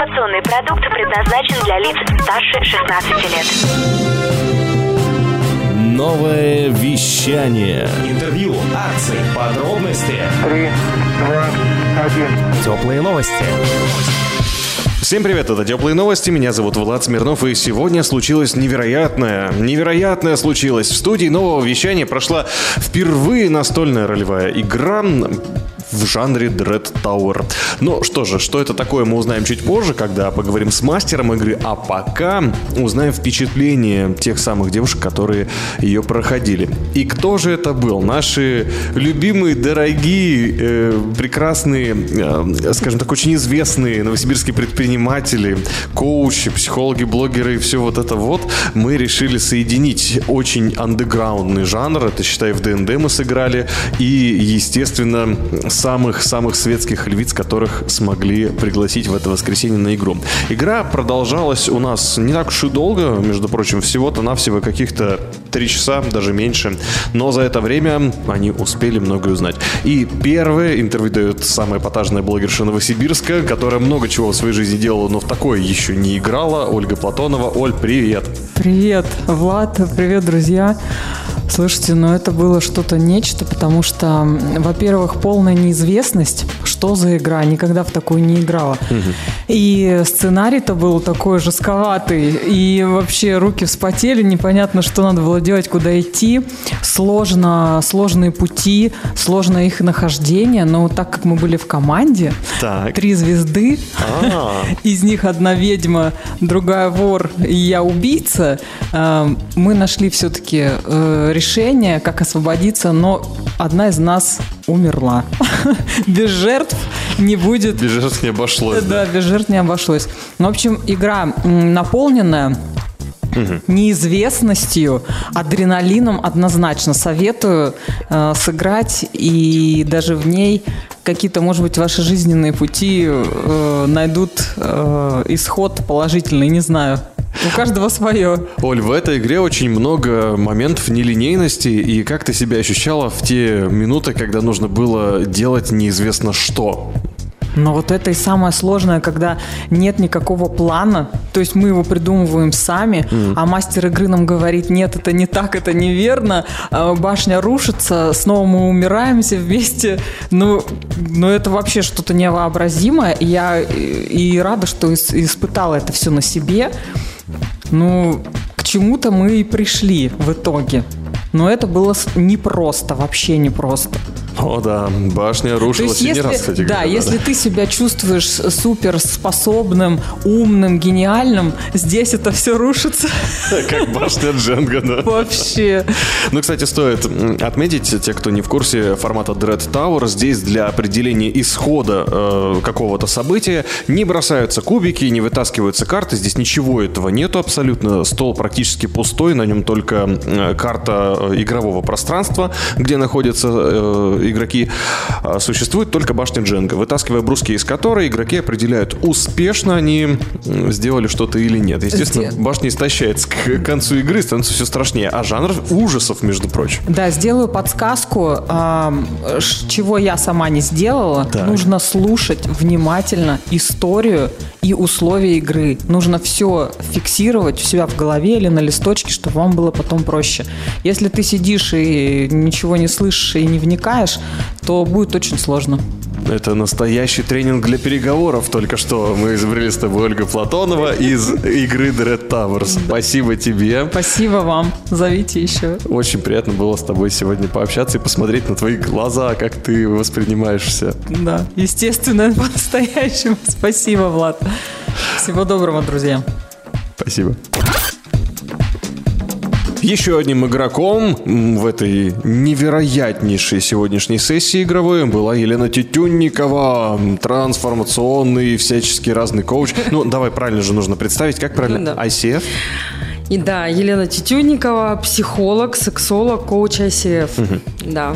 Информационный продукт предназначен для лиц старше 16 лет. Новое вещание. Интервью, акции, подробности. Три, два, один. Теплые новости. Всем привет, это Теплые новости, меня зовут Влад Смирнов, и сегодня случилось невероятное, невероятное случилось. В студии нового вещания прошла впервые настольная ролевая игра в жанре Dread Tower. Ну что же, что это такое, мы узнаем чуть позже, когда поговорим с мастером игры, а пока узнаем впечатление тех самых девушек, которые ее проходили. И кто же это был? Наши любимые, дорогие, э, прекрасные, э, скажем так, очень известные новосибирские предприниматели, коучи, психологи, блогеры и все вот это вот мы решили соединить очень андеграундный жанр, это считай в ДНД мы сыграли, и, естественно, самых-самых светских львиц, которых смогли пригласить в это воскресенье на игру. Игра продолжалась у нас не так уж и долго, между прочим, всего-то навсего каких-то три часа, даже меньше. Но за это время они успели многое узнать. И первое интервью дает самая эпатажная блогерша Новосибирска, которая много чего в своей жизни делала, но в такое еще не играла. Ольга Платонова. Оль, привет! Привет, Влад, привет, друзья. Слушайте, ну это было что-то нечто, потому что, во-первых, полная неизвестность, что за игра, никогда в такую не играла. И сценарий-то был такой жестковатый, и вообще руки вспотели, непонятно, что надо было делать, куда идти. Сложно, сложные пути, сложно их нахождение, но так как мы были в команде, Так. три звезды, А. из них одна ведьма, другая вор, и я убийца, э, мы нашли все-таки э, решение, как освободиться, но одна из нас умерла. Без жертв не будет Без жертв не обошлось. да, без жертв не обошлось. Ну, в общем, игра м, неизвестностью, адреналином однозначно. Советую э, сыграть и даже в ней какие-то, может быть, ваши жизненные пути э, найдут э, исход положительный, не знаю. У каждого свое. Оль, в этой игре очень много моментов нелинейности, и как ты себя ощущала в те минуты, когда нужно было делать неизвестно что? Но вот это и самое сложное, когда нет никакого плана, то есть мы его придумываем сами, а мастер игры нам говорит, нет, это не так, это неверно, а башня рушится, снова мы умираем все вместе, ну, ну это вообще что-то невообразимое, я и, рада, что ис- испытала это все на себе, ну, к чему-то мы и пришли в итоге. Но это было непросто, вообще непросто. О, да, башня То рушилась есть, и не если, раз, кстати да, говоря. если ты себя чувствуешь суперспособным, умным, гениальным, здесь это все рушится Как башня Дженга, да. вообще. Ну, кстати, стоит отметить, те, кто не в курсе формата Dread Tower, здесь для определения исхода э, какого-то события не бросаются кубики, не вытаскиваются карты, здесь ничего этого нету абсолютно. Стол практически пустой, на нем только э, карта э, игрового пространства, где находятся э, игроки. А Существует только башня Дженга, вытаскивая бруски из которой игроки определяют, успешно они сделали что-то или нет. Естественно, башня истощается к концу игры, становится все страшнее. А жанр ужасов, между прочим. Да, сделаю подсказку, чего я сама не сделала. Так. Нужно слушать внимательно историю и условия игры. Нужно все фиксировать у себя в голове или на листочке, чтобы вам было потом проще. Если ты сидишь и ничего не слышишь и не вникаешь, то будет очень сложно. Это настоящий тренинг для переговоров. Только что мы изобрели с тобой Ольга Платонова из игры Dread Towers. Спасибо тебе. Спасибо вам. Зовите еще. Очень приятно было с тобой сегодня пообщаться и посмотреть на твои глаза, как ты воспринимаешься. Да, естественно, по-настоящему. Спасибо, Влад. Всего доброго, друзья. Спасибо. Еще одним игроком в этой невероятнейшей сегодняшней сессии игровой была Елена Тютюнникова, м, трансформационный, всяческий разный коуч. Ну, давай правильно же нужно представить. Как правильно? ICF? И да, Елена Тетюнникова, психолог, сексолог, коуч ICF. Да.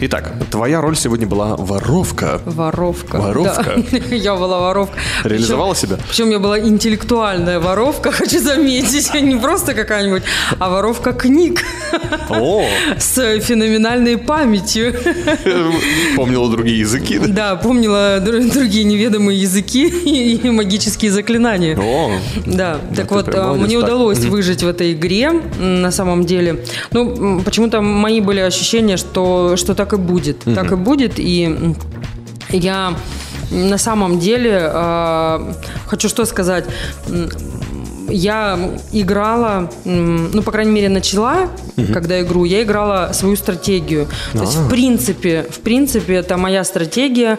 Итак, твоя роль сегодня была воровка. Воровка. Воровка? Да. Я была воровка. Реализовала себя? Причем я была интеллектуальная воровка, хочу заметить. Не просто какая-нибудь, а воровка книг. О, С феноменальной памятью. помнила другие языки. да? Да, помнила дру- другие неведомые языки и магические заклинания. О, Да, так вот, а, мне удалось мгм. Выжить в этой игре, на самом деле. Ну, почему-то мои были ощущения, что, что так и будет. Так и будет, и я на самом деле а, хочу что сказать. Я играла, ну, по крайней мере, начала, когда игру, я играла свою стратегию. То есть, в принципе, в принципе, это моя стратегия.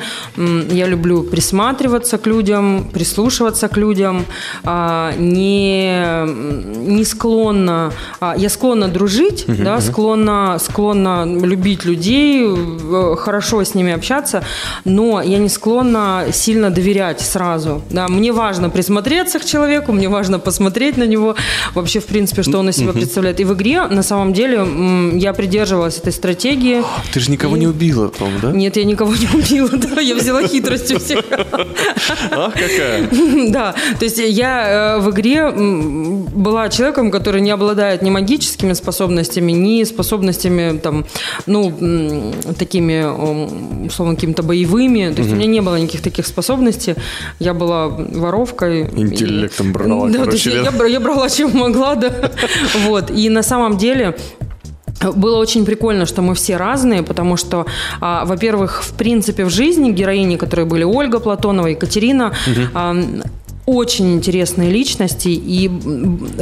Я люблю присматриваться к людям, прислушиваться к людям, а, не, не склонна, а, я склонна дружить, да, склонна, склонна любить людей, э, хорошо с ними общаться, но я не склонна сильно доверять сразу. Да, мне важно присмотреться к человеку, мне важно посмотреть на него, вообще, в принципе, что он из себя представляет. И в игре, на самом деле, я придерживалась этой стратегии. ты же никого И- не убила, по-моему, да? Нет, я никого не убила, да, я взяла хитрость у всех. Ах, какая. Да, то есть я э, в игре была человеком, который не обладает ни магическими способностями, ни способностями там, ну, такими, условно, какими-то боевыми. То есть у меня не было никаких таких способностей. Я была воровкой. Интеллектом брала, Да, то есть я, да? я я брала, чем могла, да. Вот. И на самом деле было очень прикольно, что мы все разные, потому что, а, во-первых, в принципе, в жизни героини, которые были Ольга Платонова, Екатерина, а, очень интересные личности, и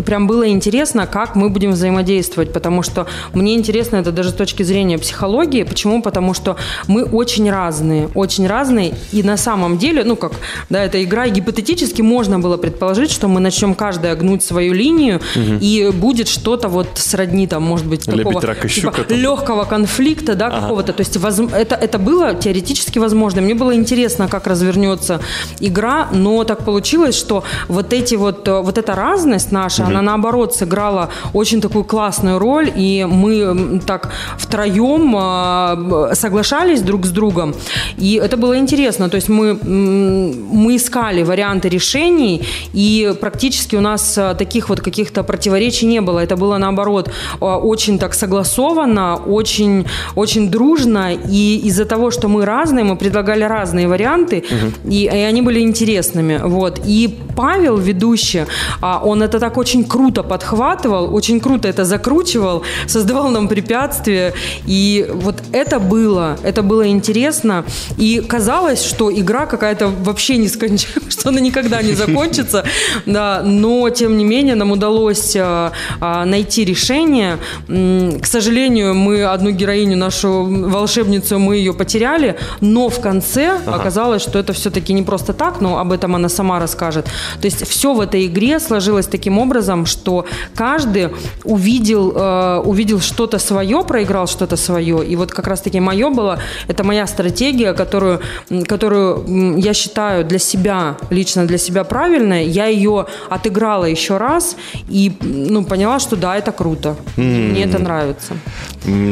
прям было интересно, как мы будем взаимодействовать, потому что мне интересно это даже с точки зрения психологии. Почему? Потому что мы очень разные, очень разные, и на самом деле, ну как, да, это игра, гипотетически можно было предположить, что мы начнем каждая гнуть свою линию, и будет что-то вот сродни там, может быть, Лебедь, такого и типа, там. легкого конфликта, да, какого-то. То есть воз- это, это было теоретически возможно. Мне было интересно, как развернется игра, но так получилось, что вот эти вот, э, вот эта разность наша, она наоборот сыграла очень такую классную роль, и мы так втроем э, соглашались друг с другом, и это было интересно. То есть мы, мы искали варианты решений, и практически у нас э, таких вот каких-то противоречий не было. Это было наоборот очень так согласованно, очень, очень дружно, и из-за того, что мы разные, мы предлагали разные варианты, и, и они были интересными. Вот. И Павел, ведущий, а, он это так очень круто подхватывал, очень круто это закручивал, создавал нам препятствия, и вот это было, это было интересно, и казалось, что игра какая-то вообще не скончается, что она никогда не закончится, да, но тем не менее нам удалось а, а, найти решение. К сожалению, мы одну героиню, нашу волшебницу, мы ее потеряли, но в конце оказалось, что это все-таки не просто так, но об этом она сама расскажет. То есть все в этой игре сложилось таким образом, что каждый увидел, э, увидел что-то свое, проиграл что-то свое. И вот как раз-таки мое было, это моя стратегия, которую, которую я считаю для себя, лично для себя правильной. Я ее отыграла еще раз и ну, поняла, что да, это круто. И Мне это нравится.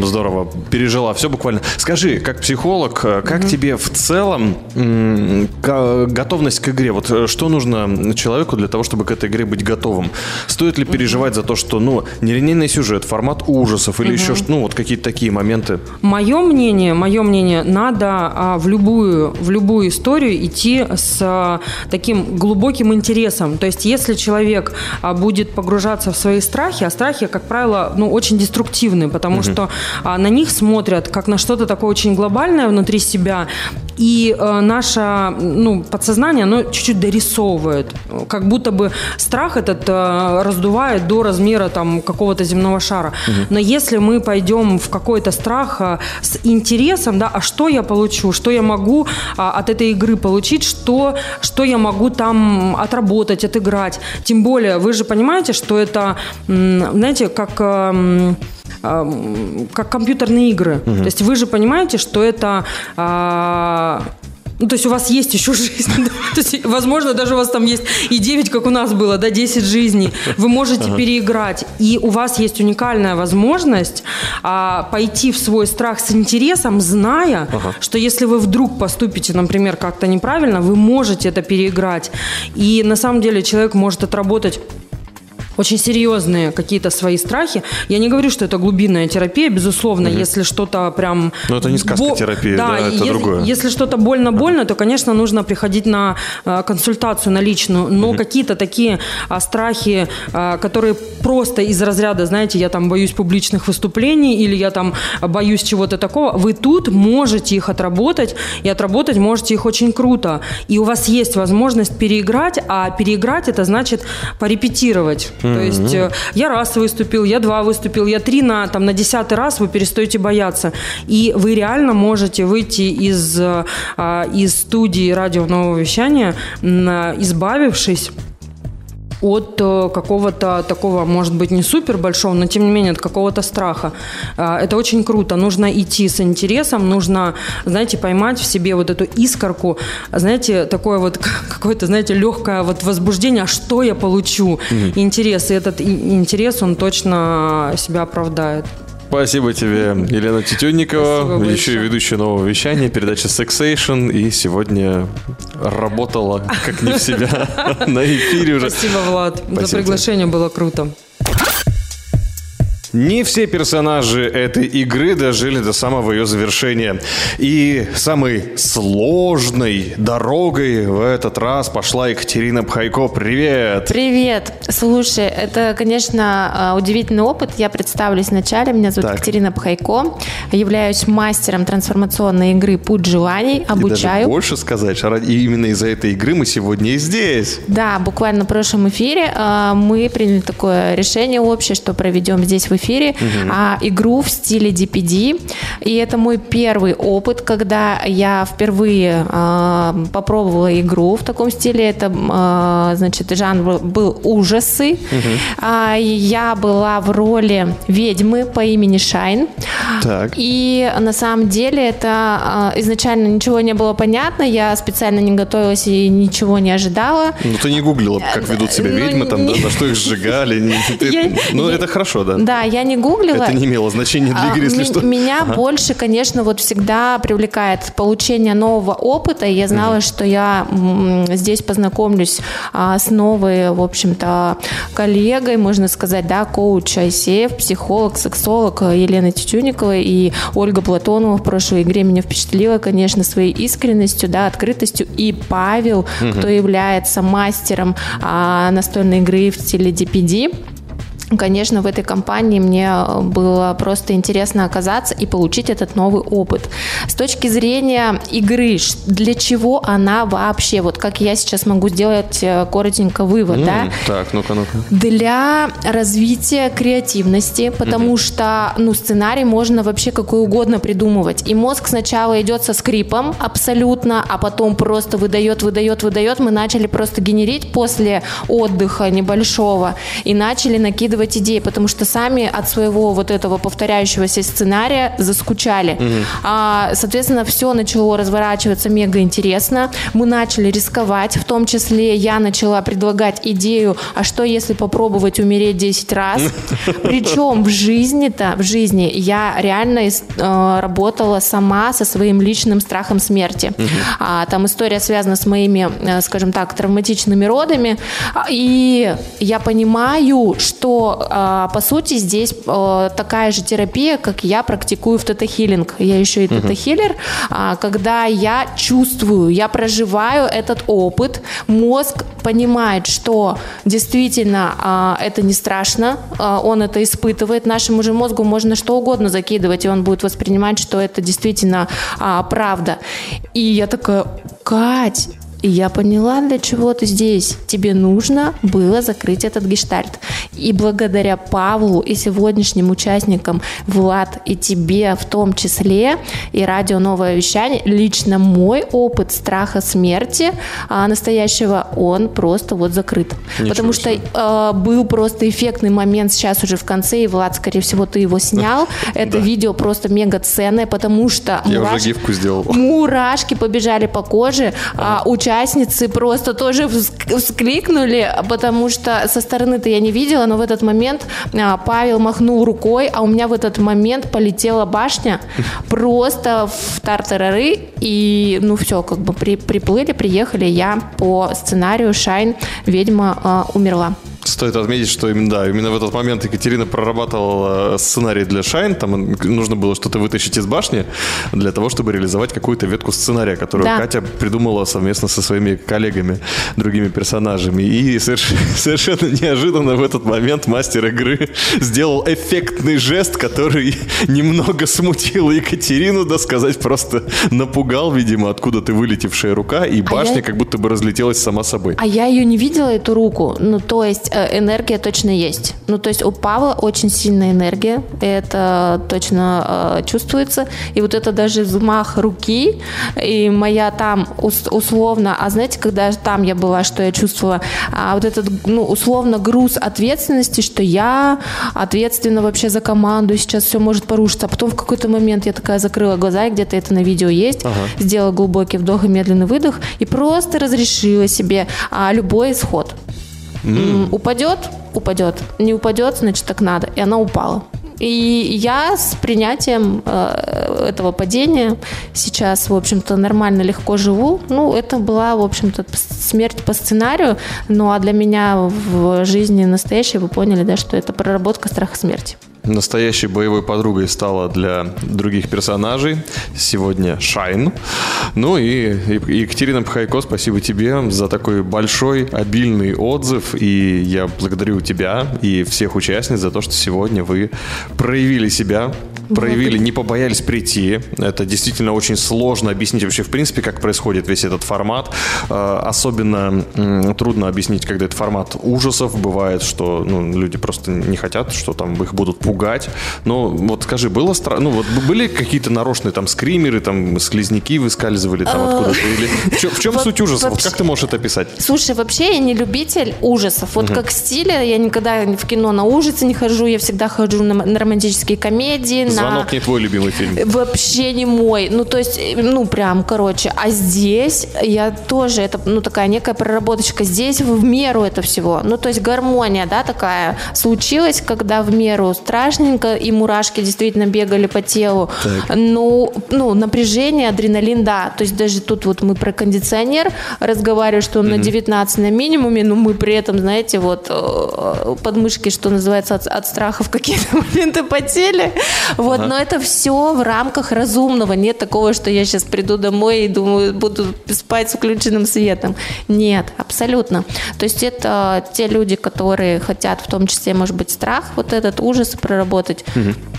Здорово, пережила все буквально. Скажи, как психолог, э, как тебе в целом м, ка- готовность к игре? Вот э, что нужно человеку для того, чтобы к этой игре быть готовым? Стоит ли переживать за то, что, ну, нелинейный сюжет, формат ужасов или еще, что- ну, вот какие-то такие моменты? Мое мнение, мое мнение, надо а, в любую в любую историю идти с а, таким глубоким интересом. То есть, если человек а, будет погружаться в свои страхи, а страхи, как правило, ну очень деструктивны, потому что а, на них смотрят как на что-то такое очень глобальное внутри себя, и а, наше ну подсознание, оно чуть-чуть дорисовывает, как будто бы страх этот а, раздувает до размера там какого-то земного шара. Но если мы пойдем в какой-то страх а, с интересом, да, а что я получу, что я могу а, от этой игры получить, что, что я могу там отработать, отыграть. Тем более, вы же понимаете, что это, знаете, как... ам, как компьютерные игры. То есть вы же понимаете, что это а, Ну, то есть у вас есть еще жизнь. То есть, возможно, даже у вас там есть и 9, как у нас было, да, 10 жизней. Вы можете переиграть. И у вас есть уникальная возможность а, пойти в свой страх с интересом, зная, что если вы вдруг поступите, например, как-то неправильно, вы можете это переиграть. И на самом деле человек может отработать очень серьезные какие-то свои страхи. Я не говорю, что это глубинная терапия, безусловно, если что-то прям... Но это не сказкотерапия, да, это если, другое. Если что-то больно-больно, то, конечно, нужно приходить на э, консультацию, на личную. Но какие-то такие а, страхи, а, которые просто из разряда, знаете, я там боюсь публичных выступлений или я там боюсь чего-то такого, вы тут можете их отработать, и отработать можете их очень круто. И у вас есть возможность переиграть, а переиграть это значит порепетировать. То есть э, я раз выступил, я два выступил, я три на, там, на десятый раз вы перестаете бояться. И вы реально можете выйти из, э, а, из студии радио нового вещания, а, избавившись от э, какого-то такого, может быть, не супер большого, но тем не менее от какого-то страха. А, Это очень круто. Нужно идти с интересом, нужно, знаете, поймать в себе вот эту искорку, знаете, такое вот какое-то, знаете, легкое вот возбуждение, а что я получу? Интерес. И этот интерес, он точно себя оправдает. Спасибо тебе, Елена Тютюнникова, Спасибо еще и ведущая нового вещания, передача Sexation, и сегодня работала как не в себя на эфире уже. Спасибо, Влад, за приглашение, было круто. Не все персонажи этой игры дожили до самого ее завершения. И самой сложной дорогой в этот раз пошла Екатерина Пхайко. Привет! Привет! Слушай, это, конечно, э, удивительный опыт. Я представлюсь вначале. Меня зовут Так. Екатерина Пхайко. Являюсь мастером трансформационной игры «Путь желаний». И даже Обучаю. больше сказать, ради- именно из-за этой игры мы сегодня и здесь. Да, буквально в прошлом эфире э, мы приняли такое решение общее, что проведем здесь в эфире а, игру в стиле DPD. И это мой первый опыт, когда я впервые э, попробовала игру в таком стиле. Это, э, значит, жанр был ужасы. А, и я была в роли ведьмы по имени Шайн. Так. И на самом деле это э, изначально ничего не было понятно. Я специально не готовилась и ничего не ожидала. Ну, ты не гуглила, как ведут себя Ну, ведьмы, там, да, на что их сжигали. Ну, это хорошо, да. Да, я не гуглила. Это не имело значения для А, игры, если ми- что. Меня больше, конечно, вот всегда привлекает получение нового опыта. И я знала, что я здесь познакомлюсь а, с новой, в общем-то, коллегой, можно сказать, да, коуч ICF, психолог, сексолог Елена Тютюникова и Ольга Платонова в прошлой игре меня впечатлила, конечно, своей искренностью, да, открытостью. И Павел, кто является мастером а, настольной игры в стиле DPD. Конечно, в этой компании мне было просто интересно оказаться и получить этот новый опыт. С точки зрения игры, для чего она вообще? Вот как я сейчас могу сделать э, коротенько вывод, да? М, Так, ну-ка, ну-ка. Для развития креативности, потому что ну, сценарий можно вообще какой угодно придумывать. И мозг сначала идет со скрипом абсолютно, а потом просто выдает, выдает, выдает. Мы начали просто генерить после отдыха небольшого и начали накидывать идеи, потому что сами от своего вот этого повторяющегося сценария заскучали. А, соответственно, все начало разворачиваться мега интересно. Мы начали рисковать, в том числе я начала предлагать идею, а что если попробовать умереть 10 раз? Причем в жизни-то, в жизни я реально э, работала сама со своим личным страхом смерти. А, там история связана с моими, э, скажем так, травматичными родами. А, И я понимаю, что э, по сути здесь э, такая же терапия, как я практикую в тета-хиллинг. Я еще и тета-хиллер. А, Когда я чувствую, я проживаю этот опыт, мозг понимает, что действительно а, это не страшно, а, он это испытывает. Нашему же мозгу можно что угодно закидывать, и он будет воспринимать, что это действительно а, правда. И я такая, Кать, И я поняла, для чего ты здесь. Тебе нужно было закрыть этот гештальт. И благодаря Павлу и сегодняшним участникам, Влад и тебе в том числе, и радио «Новое вещание», лично мой опыт страха смерти а, настоящего, он просто вот закрыт. Ничего Потому что э, был просто эффектный момент сейчас уже в конце, и Влад, скорее всего, ты его снял. Это видео просто мега ценное, потому что Я уже гифку сделал. Мурашки побежали по коже, а участницы просто тоже вск- вскликнули, потому что со стороны-то я не видела, но в этот момент а, Павел махнул рукой, а у меня в этот момент полетела башня просто в тартарары, и ну все, как бы при- приплыли, приехали, я по сценарию Шайн, ведьма а, умерла. Стоит отметить, что именно, да, именно в этот момент Екатерина прорабатывала сценарий для Шайн. Там нужно было что-то вытащить из башни для того, чтобы реализовать какую-то ветку сценария, которую Да. Катя придумала совместно со своими коллегами, другими персонажами. И соверш- совершенно неожиданно в этот момент мастер игры сделал эффектный жест, который немного смутил Екатерину, да сказать, просто напугал, видимо, откуда-то вылетевшая рука, и башня я- как будто бы разлетелась сама собой. А я ее не видела, эту руку. Ну, то есть э, энергия точно есть. Ну, то есть у Павла очень сильная энергия. Это точно э, чувствуется. И вот это даже взмах руки, и моя там ус- условно, а знаете, когда там я была, что я чувствовала, а вот этот, ну, условно груз ответственности, что я ответственна вообще за команду, сейчас все может порушиться. А потом в какой-то момент я такая закрыла глаза, и где-то это на видео есть, сделала глубокий вдох и медленный выдох, и просто разрешила себе а, любой исход. М, Упадет, упадет. Не упадет, значит так надо. И она упала. И я с принятием э, этого падения сейчас, в общем-то, нормально, легко живу. Ну, это была, в общем-то, смерть по сценарию. Ну, а для меня в жизни настоящей, вы поняли, да, что это проработка страха смерти. Настоящей боевой подругой стала для других персонажей сегодня Шайн. Ну и Екатерина Пхайко, спасибо тебе за такой большой, обильный отзыв. И я благодарю тебя и всех участниц за то, что сегодня вы проявили себя, проявили, не побоялись прийти. Это действительно очень сложно объяснить вообще, в принципе, как происходит весь этот формат. Э, Особенно трудно объяснить, когда это формат ужасов. Бывает, что ну, люди просто не хотят, что там их будут пугать. Но вот скажи, было страшно? Ну вот были какие-то нарочные там скримеры, там слизняки выскальзывали там откуда-то? Или в чем, суть ужасов? Вот как ты можешь это описать? Слушай, вообще я не любитель ужасов. Вот как стиля, я никогда в кино на ужасы не хожу, я всегда хожу на, на романтические комедии, на... Звонок не твой любимый фильм. Вообще не мой. Ну, то есть, ну, прям, короче. А здесь я тоже, это, ну, такая некая проработочка. Здесь в меру это всего. Ну, то есть, гармония, да, такая случилась, когда в меру страшненько, и мурашки действительно бегали по телу. Ну, ну, напряжение, адреналин, да. То есть, даже тут вот мы про кондиционер разговариваем, что он на 19 на минимуме, но мы при этом, знаете, вот э, подмышки, что называется, от, от страха в какие-то моменты потели. Вот, но это все в рамках разумного. Нет такого, что я сейчас приду домой и думаю, буду спать с включенным светом. Нет, абсолютно. То есть это те люди, которые хотят в том числе, может быть, страх, вот этот ужас проработать.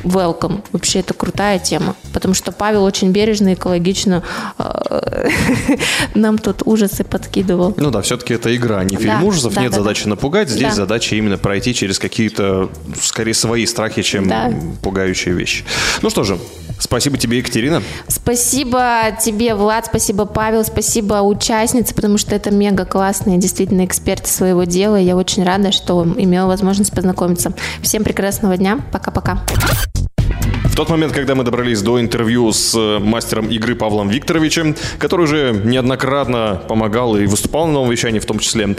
Welcome. Вообще это крутая тема. Потому что Павел очень бережно, экологично э, нам тут ужасы подкидывал. Ну да, все-таки это игра, не фильм Да, ужасов. да, Нет да, задачи да. напугать. Здесь Да. задача именно пройти через какие-то, скорее, свои страхи, чем Да. пугающие вещи. Ну что же, спасибо тебе, Екатерина. Спасибо тебе, Влад, спасибо, Павел, спасибо участнице, потому что это мега классные действительно эксперты своего дела. и Я очень рада, что имела возможность познакомиться. Всем прекрасного дня. Пока-пока. В тот момент, когда мы добрались до интервью с э, мастером игры Павлом Викторовичем, который уже неоднократно помогал и выступал на новом вещании, в том числе,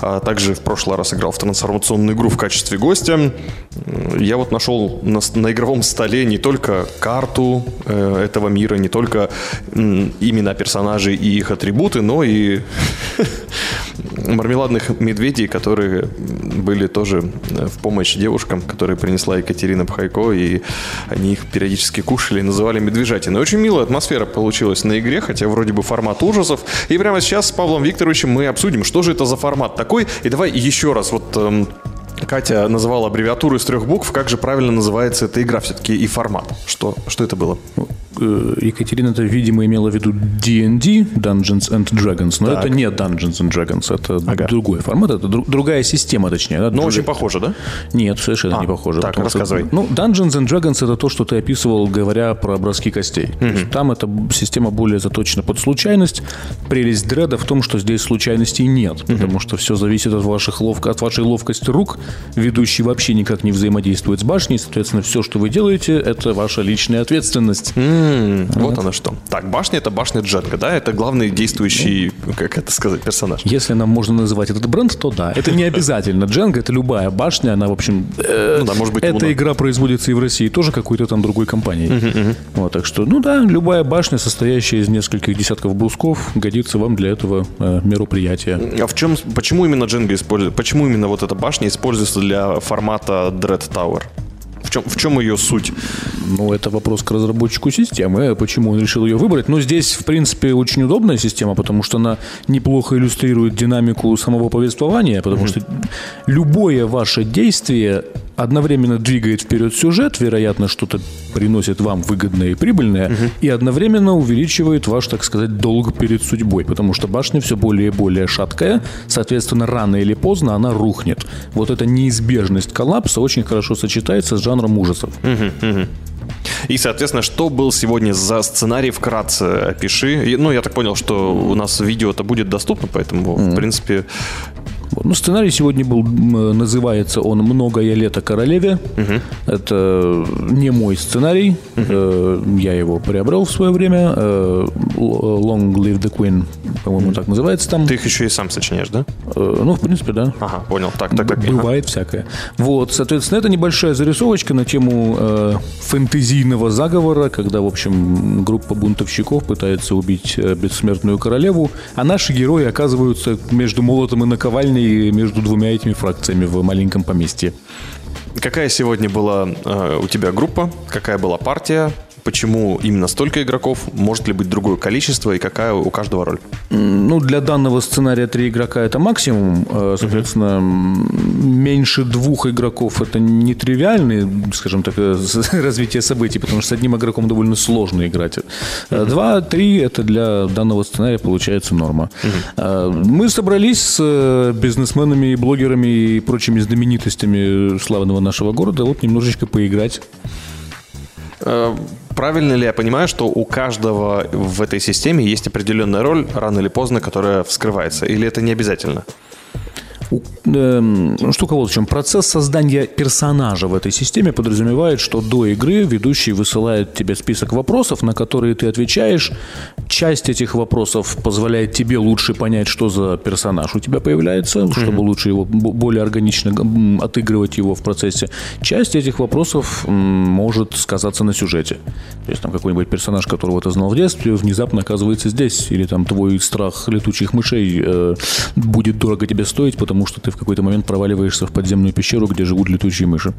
а также в прошлый раз играл в трансформационную игру в качестве гостя, я вот нашел на, на игровом столе не только карту э, этого мира, не только м, имена персонажей и их атрибуты, но и мармеладных медведей, которые были тоже э, в помощь девушкам, которые принесла Екатерина Пхайко, и они их периодически кушали и называли медвежатиной. Очень милая атмосфера получилась на игре, хотя вроде бы формат ужасов. И прямо сейчас с Павлом Викторовичем мы обсудим, что же это за формат такой. И давай еще раз вот эм, Катя называла аббревиатуру из трех букв. Как же правильно называется эта игра все-таки и формат? Что, что это было? Э, Екатерина это, видимо, имела в виду D&D, Dungeons and Dragons, но Так. это не Dungeons and Dragons, это Ага. другой формат, это дру- другая система, точнее. да, Ну, другая- очень похоже, да? Нет, совершенно А, не похоже. так, потому что, рассказывай. ну, Dungeons and Dragons это то, что ты описывал, говоря про образки костей. То есть там эта система более заточена под случайность. Прелесть дреда в том, что здесь случайностей нет, потому что все зависит от, ваших ловко, от вашей ловкости рук. Ведущий вообще никак не взаимодействует с башней, соответственно, все, что вы делаете, это ваша личная ответственность. М, Вот оно что. Так, башня это башня Джетка, да? Это главный действующий, как это сказать, персонаж. Если нам можно называть этот бренд, то да. Это не обязательно. Дженга это любая башня, она, в общем, э, Ну да, может быть, эта Луна. игра производится и в России тоже какой-то там другой компанией. Вот, так что, ну да, любая башня, состоящая из нескольких десятков брусков, годится вам для этого э, мероприятия. А в чем, почему именно Дженга использует, почему именно вот эта башня используется для формата Dread Tower? В чем, в чем ее суть? Ну, это вопрос к разработчику системы, почему он решил ее выбрать. Но здесь, в принципе, очень удобная система, потому что она неплохо иллюстрирует динамику самого повествования, потому что любое ваше действие одновременно двигает вперед сюжет, вероятно, что-то приносит вам выгодное и прибыльное, и одновременно увеличивает ваш, так сказать, долг перед судьбой, потому что башня все более и более шаткая, соответственно, рано или поздно она рухнет. Вот эта неизбежность коллапса очень хорошо сочетается с жанром ужасов. И, соответственно, что был сегодня за сценарий, вкратце опиши. Ну, я так понял, что у нас видео это будет доступно, поэтому, в принципе. Ну, сценарий сегодня был, м, называется он «Многое лето королеве». Это не мой сценарий. Э, Я его приобрел в свое время. Э, Long Live the Queen, по-моему, так называется там. ты их еще и сам сочиняешь, да? Э, Ну, в принципе, да. Ага, понял. Так, так, так. ага. Бывает всякое. Вот, соответственно, это небольшая зарисовочка на тему э, фэнтезийного заговора, когда, в общем, группа бунтовщиков пытается убить э, бессмертную королеву, а наши герои оказываются между молотом и наковальней между двумя этими фракциями в маленьком поместье. Какая сегодня была э, у тебя группа? Какая была партия? Почему именно столько игроков? Может ли быть другое количество? И какая у каждого роль? Ну, для данного сценария три игрока это максимум. Э, Соответственно, м, меньше двух игроков это нетривиальный, скажем так, э, развитие событий, потому что с одним игроком довольно сложно играть. Э, Два, три это для данного сценария получается норма. Э, Мы собрались с бизнесменами и блогерами и прочими знаменитостями славного нашего города вот немножечко поиграть. Э, Правильно ли я понимаю, что у каждого в этой системе есть определенная роль, рано или поздно, которая вскрывается? Или это не обязательно? Вот в чем. Процесс создания персонажа в этой системе подразумевает, что до игры ведущий высылает тебе список вопросов, на которые ты отвечаешь. Часть этих вопросов позволяет тебе лучше понять, что за персонаж у тебя появляется, чтобы лучше его более органично отыгрывать его в процессе. Часть этих вопросов может сказаться на сюжете. То есть там какой-нибудь персонаж, которого ты знал в детстве, внезапно оказывается здесь. Или там твой страх летучих мышей э, будет дорого тебе стоить, потому что ты в какой-то момент проваливаешься в подземную пещеру, где живут летучие мыши.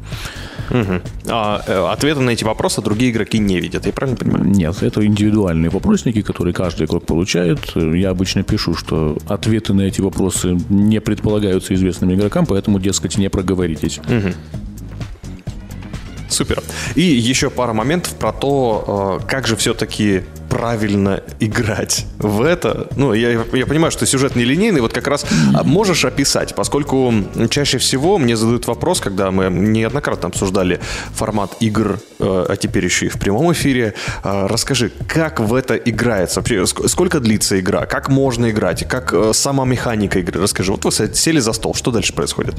А э, ответы на эти вопросы другие игроки не видят, я правильно понимаю? Нет, это индивидуальные вопросники, которые каждый игрок получает. Я обычно пишу, что ответы на эти вопросы не предполагаются известными игрокам, поэтому, дескать, не проговоритесь. Супер. И еще пара моментов про то, э, как же все-таки правильно играть в это. Ну, я, я понимаю, что сюжет нелинейный, вот как раз а, можешь описать, поскольку чаще всего мне задают вопрос, когда мы неоднократно обсуждали формат игр, э, а теперь еще и в прямом эфире, э, расскажи, как в это играется, сколько длится игра, как можно играть, как сама механика игры, расскажи. Вот вы сели за стол, что дальше происходит?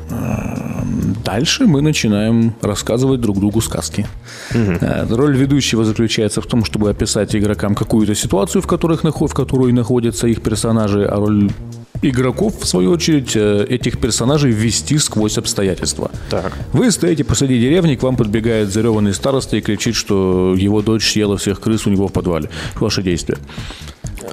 Дальше мы начинаем рассказывать друг другу сказки. Э, Роль ведущего заключается в том, чтобы описать игрокам какую-то ситуацию, в, которых, в которой находятся их персонажи, а роль игроков, в свою очередь, э, этих персонажей ввести сквозь обстоятельства. Так. Вы стоите посреди деревни, к вам подбегает зареванный староста и кричит, что его дочь съела всех крыс у него в подвале. Ваши действия.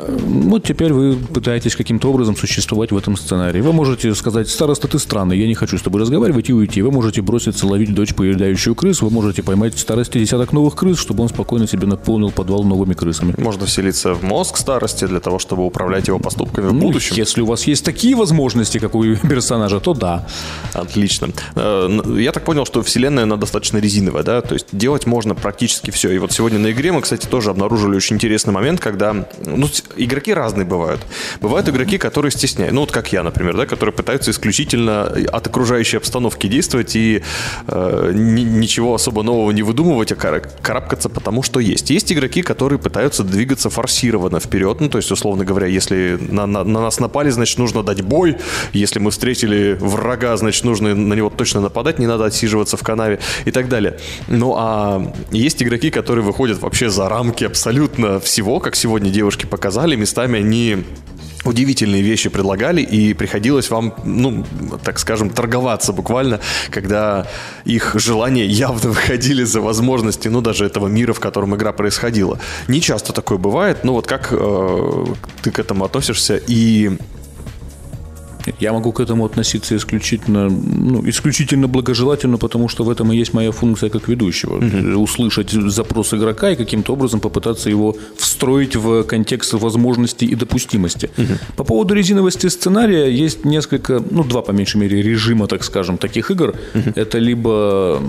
Вот теперь вы пытаетесь каким-то образом существовать в этом сценарии. Вы можете сказать, староста, ты странный, я не хочу с тобой разговаривать и уйти. Вы можете броситься ловить дочь поедающую крыс, вы можете поймать старости десяток новых крыс, чтобы он спокойно себе наполнил подвал новыми крысами. Можно вселиться в мозг старости для того, чтобы управлять его поступками в Ну, будущем. если у вас есть такие возможности, как у персонажа, то да. Отлично. Э, Я так понял, что вселенная, она достаточно резиновая, да, то есть делать можно практически все. И вот сегодня на игре мы, кстати, тоже обнаружили очень интересный момент, когда, ну, игроки разные бывают. Бывают игроки, которые стесняют, ну, вот как я, например, да, которые пытаются исключительно от окружающей обстановки действовать и э, ни- ничего особо нового не выдумывать, а кара- карабкаться потому, что есть. Есть игроки, которые пытаются двигаться форсированно вперед, ну, то есть, условно говоря, если на, на- на нас напали, значит, нужно дать бой, если мы встретили врага, значит, нужно на него точно нападать, не надо отсиживаться в канаве и так далее. Ну, а есть игроки, которые выходят вообще за рамки абсолютно всего, как сегодня девушки показали, местами они удивительные вещи предлагали, и приходилось вам, ну, так скажем, торговаться буквально, когда их желания явно выходили за возможности, ну, даже этого мира, в котором игра происходила. Не часто такое бывает, но вот как э, ты к этому относишься и Я могу к этому относиться исключительно, ну, исключительно благожелательно, потому что в этом и есть моя функция как ведущего. Услышать запрос игрока и каким-то образом попытаться его встроить в контекст возможностей и допустимости. По поводу резиновости сценария есть несколько, ну, два, по меньшей мере, режима, так скажем, таких игр. Это либо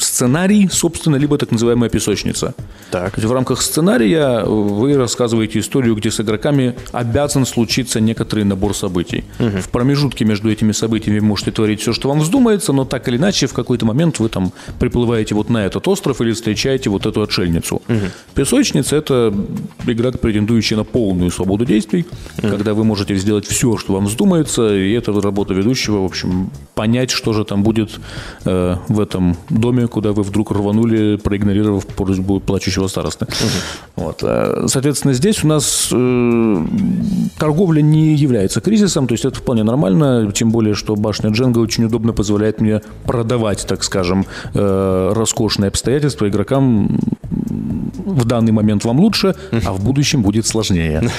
сценарий, собственно, либо так называемая песочница. Так. То есть в рамках сценария вы рассказываете историю, где с игроками обязан случиться некоторый набор событий. В промежутке между этими событиями вы можете творить все, что вам вздумается, но так или иначе в какой-то момент вы там приплываете вот на этот остров или встречаете вот эту отшельницу. Песочница – это игра, претендующая на полную свободу действий, когда вы можете сделать все, что вам вздумается, и это работа ведущего, в общем, понять, что же там будет э, в этом доме, куда вы вдруг рванули, проигнорировав просьбу плачущего старосты. Вот. А, Соответственно, здесь у нас э, торговля не является кризисом, то есть это вполне нормально, тем более, что башня Дженга очень удобно позволяет мне продавать, так скажем, э, роскошные обстоятельства игрокам. В данный момент вам лучше, а в будущем будет сложнее.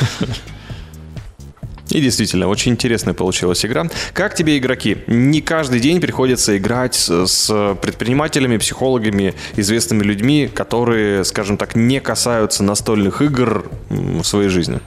И действительно, очень интересная получилась игра. Как тебе игроки? Не каждый день приходится играть с, предпринимателями, психологами, известными людьми, которые, скажем так, не касаются настольных игр в своей жизни.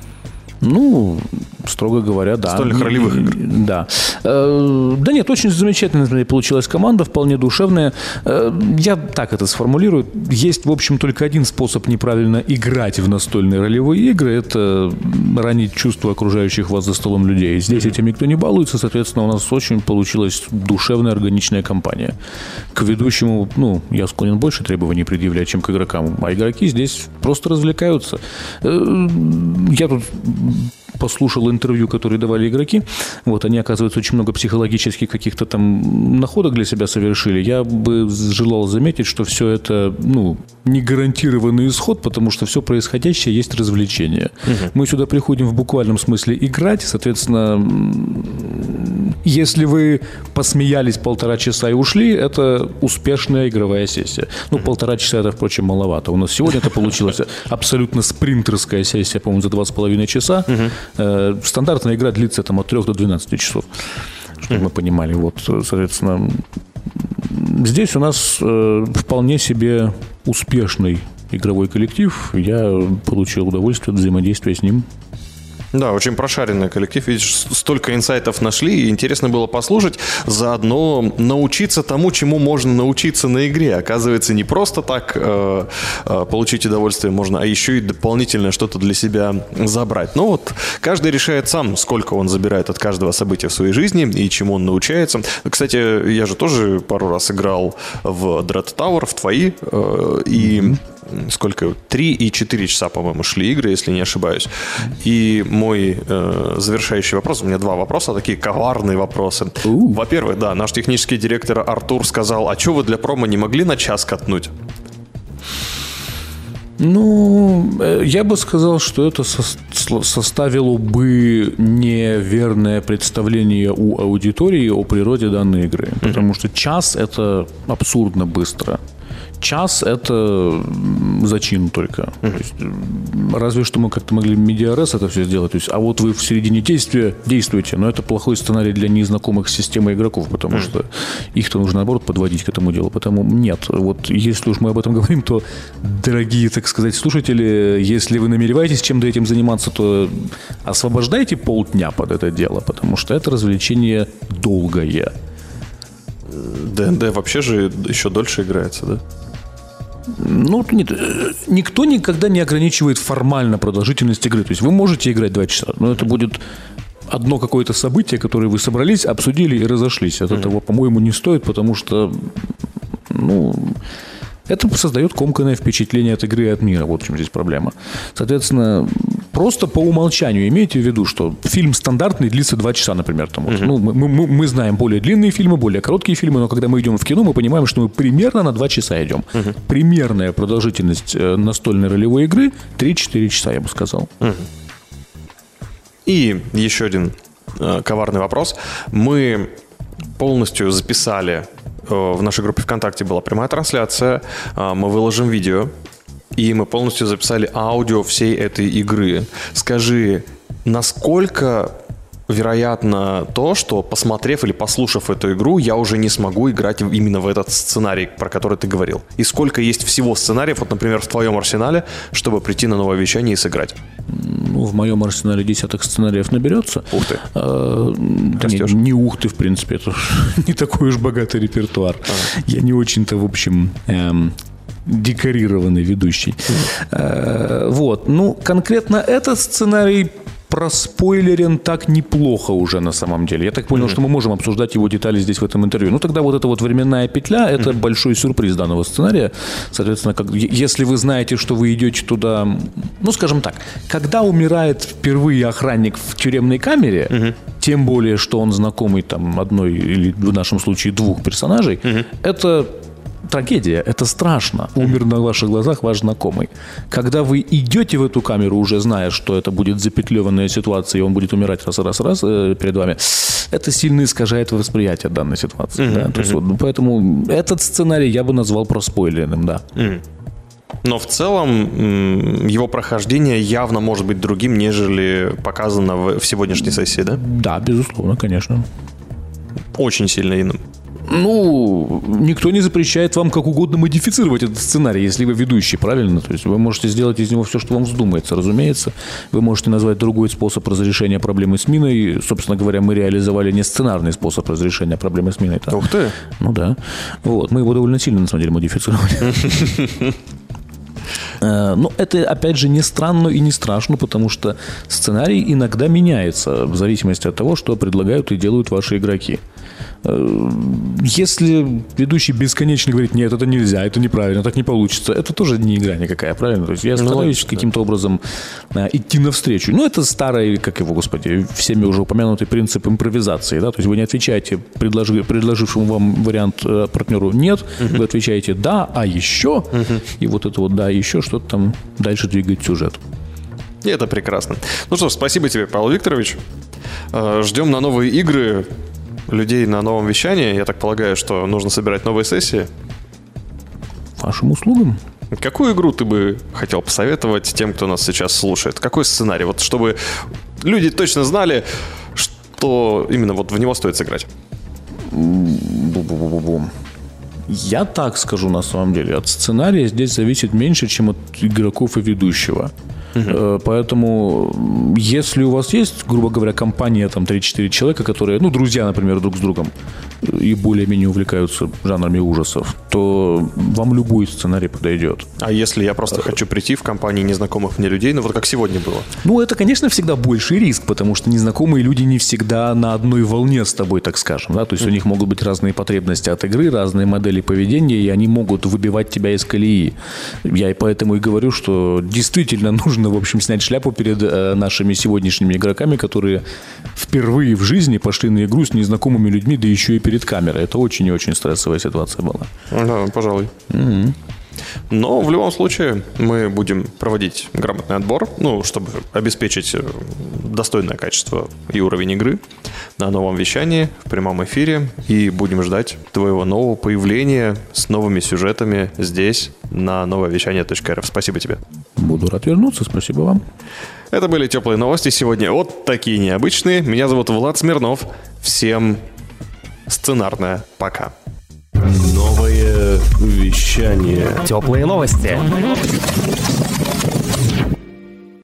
Ну, строго говоря, да. Настольных ролевых игр. Да. Э, Да нет, очень замечательная получилась команда, вполне душевная. Э, Я так это сформулирую. Есть, в общем, только один способ неправильно играть в настольные ролевые игры. Это ранить чувства окружающих вас за столом людей. Здесь этим никто не балуется, соответственно, у нас очень получилась душевная, органичная компания. К ведущему, ну, я склонен больше требований предъявлять, чем к игрокам. А игроки здесь просто развлекаются. Э, Я тут послушал интервью, которые давали игроки. Вот, они, оказывается, очень много психологических каких-то там находок для себя совершили. Я бы желал заметить, что все это, ну, не гарантированный исход, потому что все происходящее есть развлечение. Мы сюда приходим в буквальном смысле играть, соответственно, если вы посмеялись полтора часа и ушли, это успешная игровая сессия. Ну, полтора часа это, впрочем, маловато. У нас сегодня это получилась абсолютно спринтерская сессия, по-моему, за два с половиной часа. Э, Стандартная игра длится там от 3 до 12 часов, чтобы мы понимали. Вот, соответственно, здесь у нас э, вполне себе успешный игровой коллектив. Я получил удовольствие от взаимодействия с ним. Да, очень прошаренный коллектив. Видишь, столько инсайтов нашли, и интересно было послушать, заодно научиться тому, чему можно научиться на игре. Оказывается, не просто так э, э, получить удовольствие можно, а еще и дополнительное что-то для себя забрать. Ну вот, каждый решает сам, сколько он забирает от каждого события в своей жизни и чему он научается. Кстати, я же тоже пару раз играл в Dread Tower, в твои, э, и сколько, 3 и 4 часа, по-моему, шли игры, если не ошибаюсь. И мой э, завершающий вопрос, у меня два вопроса, такие коварные вопросы. Во-первых, да, наш технический директор Артур сказал, а что вы для промо не могли на час катнуть? Ну, э, я бы сказал, что это составило бы неверное представление у аудитории о природе данной игры. Потому что час – это абсурдно быстро. Час это зачин только. То есть, разве что мы как-то могли медиарес это все сделать. То есть, а вот вы в середине действия действуете, но это плохой сценарий для незнакомых с системой игроков, потому что их-то нужно наоборот подводить к этому делу. Поэтому нет. Вот если уж мы об этом говорим, то, дорогие, так сказать, слушатели, если вы намереваетесь чем-то этим заниматься, то освобождайте полдня под это дело, потому что это развлечение долгое. ДНД вообще же еще дольше играется, да? Ну, нет, э, никто никогда не ограничивает формально продолжительность игры. То есть вы можете играть два часа, но это будет одно какое-то событие, которое вы собрались, обсудили и разошлись. От этого, по-моему, не стоит, потому что, ну, это создает комканное впечатление от игры и от мира. Вот в чем здесь проблема. Соответственно, просто по умолчанию имейте в виду, что фильм стандартный длится два часа, например. Там, вот. ну, мы, мы- мы знаем более длинные фильмы, более короткие фильмы, но когда мы идем в кино, мы понимаем, что мы примерно на два часа идем. Примерная продолжительность э, настольной ролевой игры 3-4 часа, я бы сказал. И еще один э, коварный вопрос. Мы полностью записали, в нашей группе ВКонтакте была прямая трансляция, э, мы выложим видео, и мы полностью записали аудио всей этой игры. Скажи, насколько вероятно то, что посмотрев или послушав эту игру, я уже не смогу играть именно в этот сценарий, про который ты говорил? И сколько есть всего сценариев, вот, например, в твоем арсенале, чтобы прийти на новое вещание и сыграть? Ну, в моем арсенале десяток сценариев наберется. Ух ты. А, не, не ух ты, в принципе, это не такой уж богатый репертуар. Я не очень-то, в общем, эм, декорированный ведущий. Э, Вот. Ну, конкретно этот сценарий проспойлерен так неплохо уже на самом деле. Я так понял, что мы можем обсуждать его детали здесь в этом интервью. Ну, тогда вот эта вот временная петля – это большой сюрприз данного сценария. Соответственно, как, если вы знаете, что вы идете туда, ну, скажем так, когда умирает впервые охранник в тюремной камере, тем более, что он знакомый там одной или в нашем случае двух персонажей, это трагедия, это страшно. Умер на ваших глазах ваш знакомый. Когда вы идете в эту камеру, уже зная, что это будет запетлеванная ситуация, и он будет умирать раз, раз, раз э, перед вами, это сильно искажает восприятие данной ситуации. да. То есть вот, ну, поэтому этот сценарий я бы назвал проспойлерным, да. Но в целом его прохождение явно может быть другим, нежели показано в, в сегодняшней сессии, да? Да, безусловно, конечно. Очень сильно иным. Ну, никто не запрещает вам как угодно модифицировать этот сценарий, если вы ведущий, правильно? То есть вы можете сделать из него все, что вам вздумается, разумеется. Вы можете назвать другой способ разрешения проблемы с миной. Собственно говоря, мы реализовали не сценарный способ разрешения проблемы с миной. так? Ух ты! Ну да. Вот, мы его довольно сильно, на самом деле, модифицировали. Э, Но это, опять же, не странно и не страшно, потому что сценарий иногда меняется в зависимости от того, что предлагают и делают ваши игроки. Э, Если ведущий бесконечно говорит, нет, это нельзя, это неправильно, так не получится, это тоже не игра никакая, правильно? То есть я стараюсь логично, да. каким-то образом э, идти навстречу. Ну, это старый, как его, господи, всеми уже упомянутый принцип импровизации, да, то есть вы не отвечаете предложи- предложившему вам вариант э, партнеру «нет», вы отвечаете «да», а еще, и вот это вот «да», а еще что-то там дальше двигает сюжет. И это прекрасно. Ну что ж, спасибо тебе, Павел Викторович. Э, Ждем на новые игры людей на новом вещании. Я так полагаю, что нужно собирать новые сессии. Вашим услугам. Какую игру ты бы хотел посоветовать тем, кто нас сейчас слушает? Какой сценарий? Вот чтобы люди точно знали, что именно вот в него стоит сыграть. Бу-бу-бу-бу-бу. Я так скажу на самом деле. От сценария здесь зависит меньше, чем от игроков и ведущего. Э, Поэтому, если у вас есть, грубо говоря, компания, там 3-4 человека, которые, ну, друзья, например, друг с другом, и более-менее увлекаются жанрами ужасов, то вам любой сценарий подойдет. А если я просто хочу прийти в компании незнакомых мне людей, ну вот как сегодня было? Ну, это, конечно, всегда больший риск, потому что незнакомые люди не всегда на одной волне с тобой, так скажем. Да? То есть у них могут быть разные потребности от игры, разные модели поведения, и они могут выбивать тебя из колеи. Я и поэтому и говорю, что действительно нужно, в общем, снять шляпу перед э, нашими сегодняшними игроками, которые впервые в жизни пошли на игру с незнакомыми людьми, да еще и перед камерой. Это очень и очень стрессовая ситуация была. Да, пожалуй. Но в любом случае мы будем проводить грамотный отбор, ну, чтобы обеспечить э, достойное качество и уровень игры на новом вещании в прямом эфире. И будем ждать твоего нового появления с новыми сюжетами здесь, на нововещание.рф. Спасибо тебе. Буду рад вернуться, спасибо вам. Это были теплые новости сегодня. Вот такие необычные. Меня зовут Влад Смирнов. Всем сценарное пока. Новое вещание. Теплые новости.